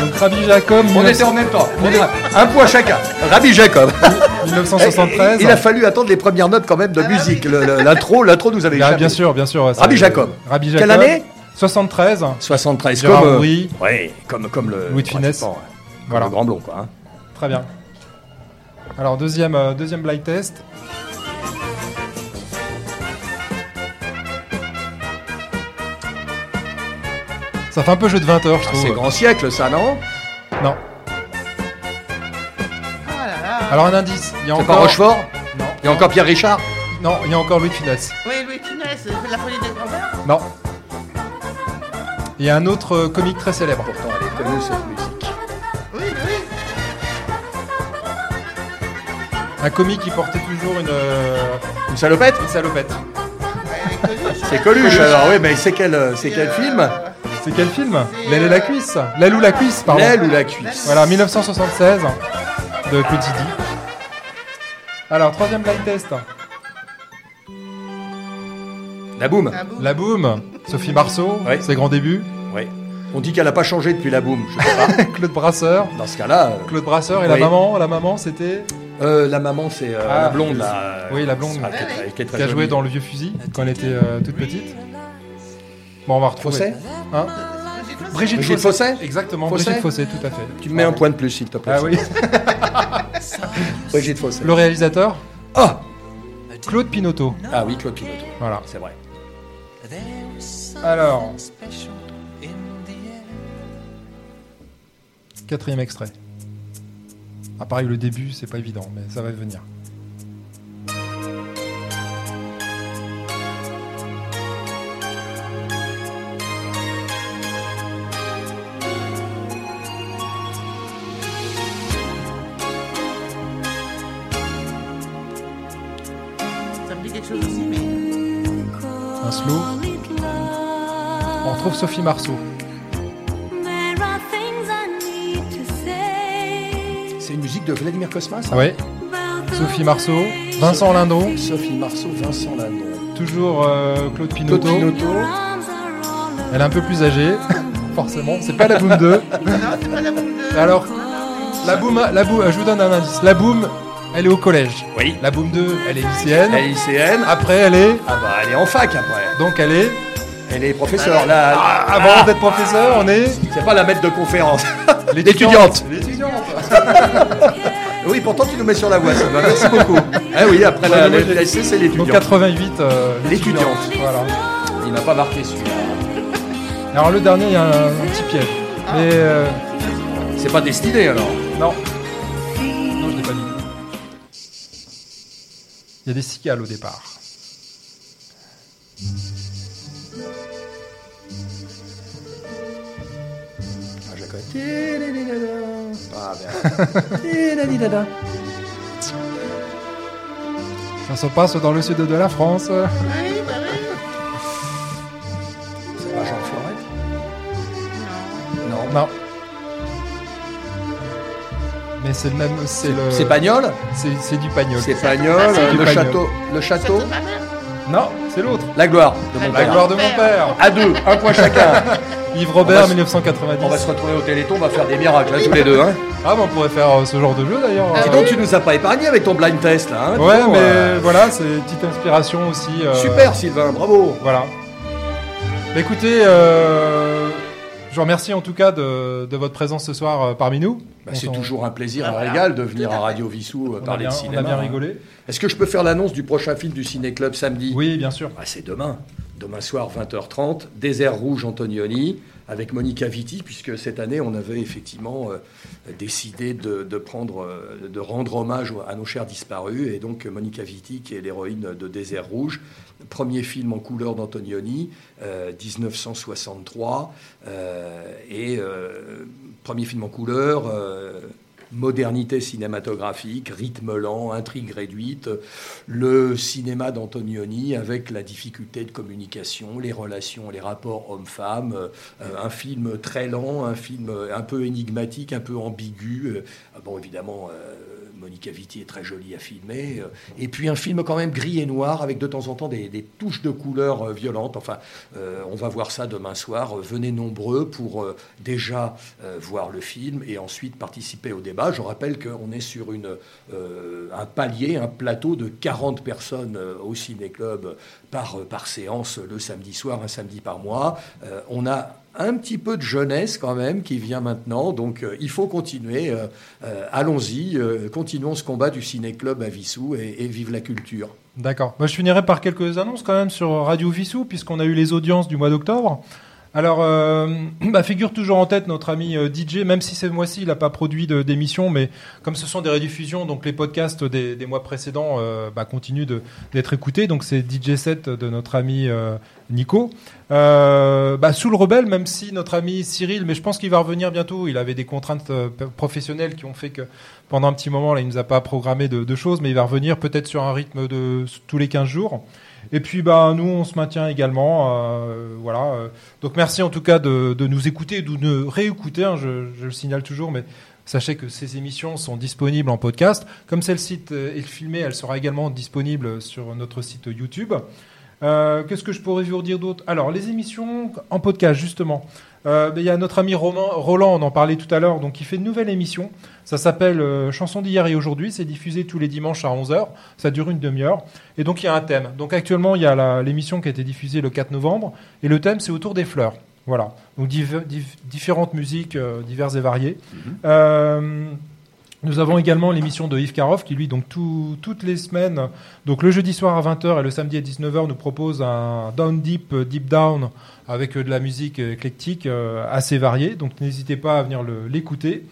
Donc Rabbi Jacob, On était en même temps. On est un point chacun. Rabbi Jacob. 1973. Il a fallu attendre les premières notes quand même de musique. Le- le- L'intro, l'intro nous avait Ah, bien sûr, bien sûr. ça- Rabbi Jacob. Rabbi Quelle Jacob. année 73. 73. Gérard comme, euh, Houry. ouais, comme, comme le. Louis de ouais. Comme Voilà. Le grand blond, quoi. hein. Très bien. Alors, deuxième, euh, deuxième blind test. Ça fait un peu jeu de 20 heures, je Ah, C'est trouve. grand siècle, ça, non? Non. Ah. Alors, un indice. Il y a C'est encore. pas Rochefort? Non. Il y a encore Pierre Richard? Non, il y a encore Louis de Funès. Oui, Louis Funès, il fait la folie des grands-mères. Non. Il y a un autre euh, comique très célèbre. Pourtant, elle est connue, cette musique. Oui, oui. Un comique qui portait toujours une, euh, Une salopette? une salopette. Elle est connue, je C'est. Coluche, alors, oui, mais c'est quel, euh, c'est quel Euh, film? C'est quel film? L'aile et la cuisse L'aile ou la cuisse, pardon. L'aile ou la cuisse Voilà, 1976 de Claude Zidi. Alors, troisième blind test. La boum. La boum. Sophie Marceau, Ouais. ses grands débuts. Oui. On dit qu'elle n'a pas changé depuis la boum. Je sais pas. Claude Brasseur. Dans ce cas-là, euh, Claude Brasseur et Oui. la maman, la maman c'était euh, la maman, c'est euh, Ah, la blonde. oui. Là, Oui, la blonde. Ah, qui est très- qui est très qui a joué jolie. dans Le Vieux Fusil quand elle était euh, toute petite. Bon, on va retrouver. Fossé Hein Brigitte Brigitte, Fossé Exactement, Brigitte Fossé, tout à fait. Tu me mets un point de plus, s'il te plaît. Ah oui. Brigitte Fossé. Le réalisateur Ah Claude Pinotto. Ah oui, Claude Pinotto. Voilà. C'est vrai. Alors, quatrième extrait. Ah pareil, le début, c'est pas évident, mais ça va venir. Sophie Marceau. C'est une musique de Vladimir Cosma, ça? Oui. Sophie Marceau. Vincent Lindon. Sophie Marceau, Vincent Lindon. Toujours euh, Claude Claude Pinotto. Pinotto. Elle est un peu plus âgée, forcément. C'est pas la Boom 2. Non, c'est pas la boum de. Alors, la Boom, la Boom, je vous donne un indice. La Boom, elle est au collège. Oui. La Boom 2, elle est lycéenne. Elle est lycéenne. Après, elle est. Ah bah, elle est en fac après. Donc, elle est. Elle est professeure. Là, Ah, avant d'être professeur, on est. c'est pas la maître de conférence. L'étudiante. L'étudiante. oui, pourtant tu nous mets sur la voie, ça va. Merci beaucoup. Ah oui, après la, la c'est Donc, l'étudiante. 88. euh, L'étudiante. Voilà. Il m'a pas marqué celui-là. Alors, le dernier, il y a un, un petit piège. Mais. euh, C'est pas destiné alors. non. Non, je l'ai pas mis. Il y a des cicales au départ. Ah, je la connais. Ah, bien. Ça se passe dans le sud de la France. Oui, bah oui. C'est pas Jean Florette Non. Non. Non. Mais c'est le même. C'est le. C'est Pagnol C'est c'est du pagnol. C'est Pagnol, le château. Le château C'est ma mère. Non, c'est l'autre. La gloire de mon La père. gloire de mon père. À deux, un point chacun. Yves On Robert, va se- 1990. On va se retrouver au Téléthon, on va faire des miracles hein, tous les deux. Hein. Ah, mais on pourrait faire euh, ce genre de jeu d'ailleurs. Ah Dis Euh, donc, tu nous as pas épargné avec ton blind test là. Hein, dis Ouais, donc, mais euh, voilà, c'est une petite inspiration aussi. euh, Super Sylvain, bravo. Voilà. Bah, écoutez, euh, je vous remercie en tout cas de, de votre présence ce soir euh, parmi nous. Bah, On c'est toujours un plaisir, Ah, un voilà. régal de venir à. Radio Vissou on parler bien, de on cinéma. a bien rigolé. Est-ce que je peux faire l'annonce du prochain film du Ciné Club samedi? Oui, bien sûr. Bah, C'est demain. Demain soir, 20h30, Désert Rouge Antonioni, avec Monica Vitti, puisque cette année, on avait effectivement euh, décidé de, prendre, euh, de rendre hommage à nos chers disparus. Et donc, Monica Vitti, qui est l'héroïne de Désert Rouge, premier film en couleur d'Antonioni, euh, 1963, euh, et premier film en couleur. Modernité cinématographique, rythme lent, intrigue réduite, le cinéma d'Antonioni avec la difficulté de communication, les relations, les rapports hommes-femmes, euh, un film très lent, un film un peu énigmatique, un peu ambigu. Euh, bon, évidemment, euh, Monica Vitti est très jolie à filmer. euh, et puis un film quand même gris et noir avec de temps en temps des, touches de couleurs euh, violentes. Enfin, euh, on va voir ça demain soir. Venez nombreux pour déjà voir le film et ensuite participer au débat. Je rappelle qu'on est sur un palier, un plateau de 40 personnes au ciné-club par, par séance le samedi soir, un samedi par mois. On a un petit peu de jeunesse quand même qui vient maintenant, donc euh, il faut continuer. euh, euh, Allons-y, continuons ce combat du ciné-club à Vissou et, vive la culture. D'accord. Je finirai par quelques annonces quand même sur Radio Vissou, puisqu'on a eu les audiences du mois d'octobre. Alors, euh, bah, figure toujours en tête notre ami euh, DJ, même si ce mois-ci il n'a pas produit d'émission, mais comme ce sont des rediffusions, donc les podcasts des, mois précédents euh, bah, continuent d'être écoutés. Donc c'est DJ 7 de notre ami Nico. Bah, sous le rebelle, même si notre ami Cyril, mais je pense qu'il va revenir bientôt. Il avait des contraintes professionnelles qui ont fait que pendant un petit moment, il nous a pas programmé de, de choses, mais il va revenir peut-être sur un rythme de tous les 15 jours. Et puis, bah, nous, on se maintient également. euh, voilà. euh. Donc, merci en tout cas de, de nous écouter, de nous réécouter. hein, je, le signale toujours, mais sachez que ces émissions sont disponibles en podcast. Comme celle-ci est filmée, elle sera également disponible sur notre site YouTube. Euh, Qu'est-ce que je pourrais vous dire d'autre? Alors, les émissions en podcast, justement. Euh, ben, Il y a notre ami Roland, on en parlait tout à l'heure, donc il fait une nouvelle émission. Ça s'appelle euh, Chanson d'hier et aujourd'hui. C'est diffusé tous les dimanches à 11h. Ça dure une demi-heure. Et donc, il y a un thème. Donc, actuellement, il y a l'émission qui a été diffusée le 4 novembre. Et le thème, c'est autour des fleurs. Voilà. Donc, div- div- différentes musiques euh, diverses et variées. Euh, nous avons également l'émission de Yves Karoff qui, lui, donc tout- toutes les semaines, donc le jeudi soir à 20h et le samedi à 19h, nous propose un Down Deep, euh, Deep Down avec de la musique éclectique assez variée. Donc n'hésitez pas à venir l'écouter.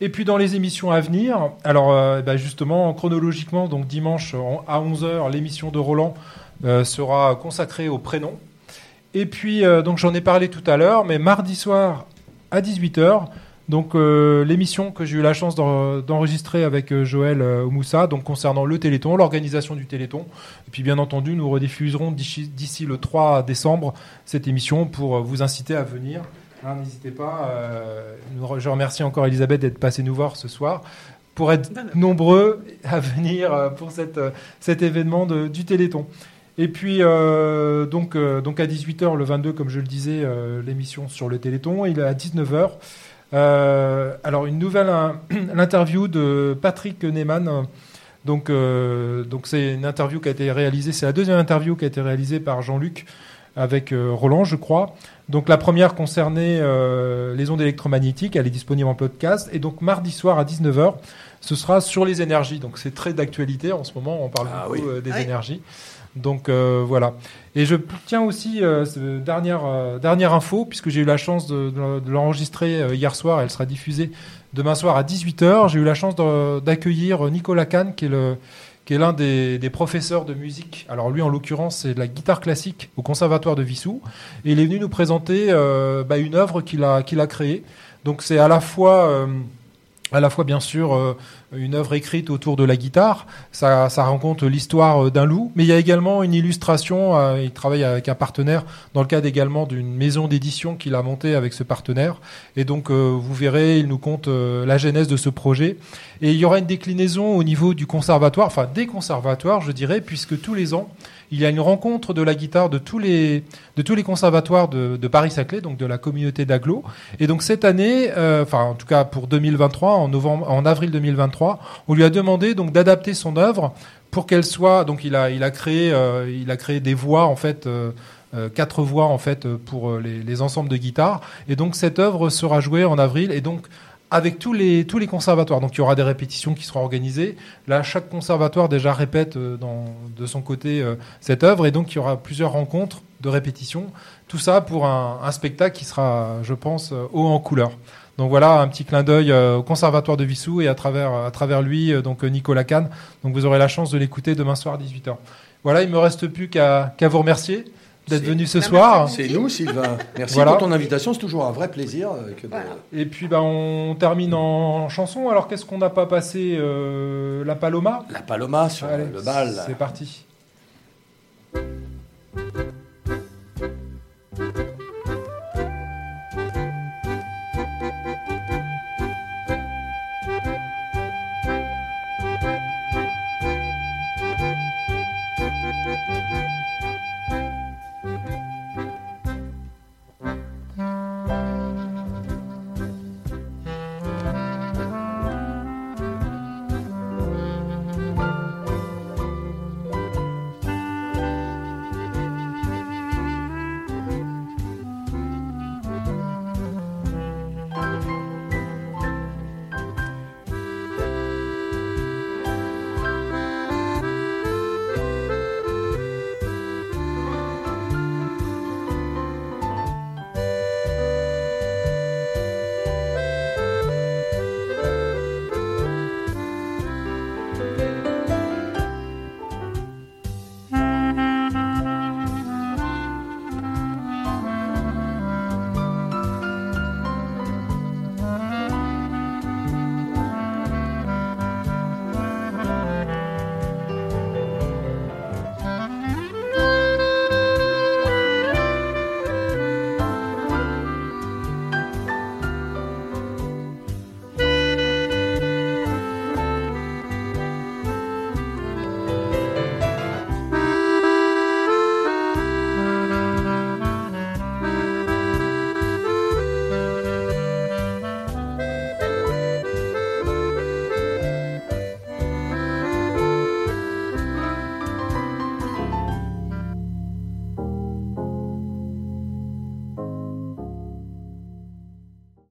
Et puis dans les émissions à venir, alors euh, bah, justement, chronologiquement, donc dimanche à 11h, l'émission de Roland euh, sera consacrée au prénom. Et puis, euh, donc j'en ai parlé tout à l'heure, mais mardi soir à 18h, donc l'émission que j'ai eu la chance d'en- d'enregistrer avec Joël Moussa, donc concernant le Téléthon, l'organisation du Téléthon. Et puis bien entendu, nous rediffuserons d'ici le 3 décembre cette émission pour vous inciter à venir. Hein, N'hésitez pas. euh, je remercie encore Elisabeth d'être passée nous voir ce soir pour être nombreux à venir euh, pour cette, euh, cet événement de- du Téléthon. Et puis, euh, donc, euh, donc à 18h, le 22, comme je le disais, euh, l'émission sur le Téléthon. Il est à 19h. Euh, alors, une nouvelle in- l'interview de Patrick Neyman. Donc, donc c'est une interview qui a été réalisée. C'est la deuxième interview qui a été réalisée par Jean-Luc avec Roland, je crois. Donc, la première concernait euh, les ondes électromagnétiques. Elle est disponible en podcast. Et donc, mardi soir à 19h, ce sera sur les énergies. Donc, c'est très d'actualité en ce moment. On parle Ah beaucoup oui. euh, des Oui. énergies. Donc euh, voilà. Et je tiens aussi euh, dernière euh, dernière info puisque j'ai eu la chance de, de- de l'enregistrer euh, hier soir. Elle sera diffusée demain soir à 18h. J'ai eu la chance d'accueillir Nicolas Kahn qui est le qui est l'un des, des professeurs de musique. Alors lui, en l'occurrence, c'est de la guitare classique au Conservatoire de Vissou. Et il est venu nous présenter euh, bah, une œuvre qu'il a, qu'il a créée. Donc c'est à la fois... euh, à la fois bien sûr euh, une œuvre écrite autour de la guitare, ça, ça raconte l'histoire euh, d'un loup, mais il y a également une illustration, euh, il travaille avec un partenaire dans le cadre également d'une maison d'édition qu'il a montée avec ce partenaire, et donc vous verrez, il nous compte la genèse de ce projet, et il y aura une déclinaison au niveau du conservatoire, enfin des conservatoires je dirais, puisque tous les ans, il y a une rencontre de la guitare de tous les, conservatoires de, Paris-Saclay, donc de la communauté d'Aglo. Et donc cette année, euh, enfin en tout cas pour 2023, en, novembre, en avril 2023, on lui a demandé donc d'adapter son œuvre pour qu'elle soit. Donc il a, il euh, créé des voix en fait. euh, quatre voix en fait pour les, les ensembles de guitare et donc cette œuvre sera jouée en avril et donc avec tous les tous les conservatoires. Donc il y aura des répétitions qui seront organisées. Là chaque conservatoire déjà répète euh, de son côté euh, cette œuvre. Et donc il y aura plusieurs rencontres de répétition tout ça pour un, spectacle qui sera je pense euh, haut en couleur. Donc voilà un petit clin d'œil au conservatoire de Vissou et à travers à travers lui donc Nicolas Kahn. Donc vous aurez la chance de l'écouter demain soir à 18h voilà il me reste plus qu'à qu'à vous remercier d'être venu ce soir. C'est nous, Sylvain. Merci pour ton invitation. C'est toujours un vrai plaisir. Euh, Et puis, bah, on termine en chanson. Alors, qu'est-ce qu'on n'a pas passé euh, La Paloma? La Paloma sur le bal. C'est parti.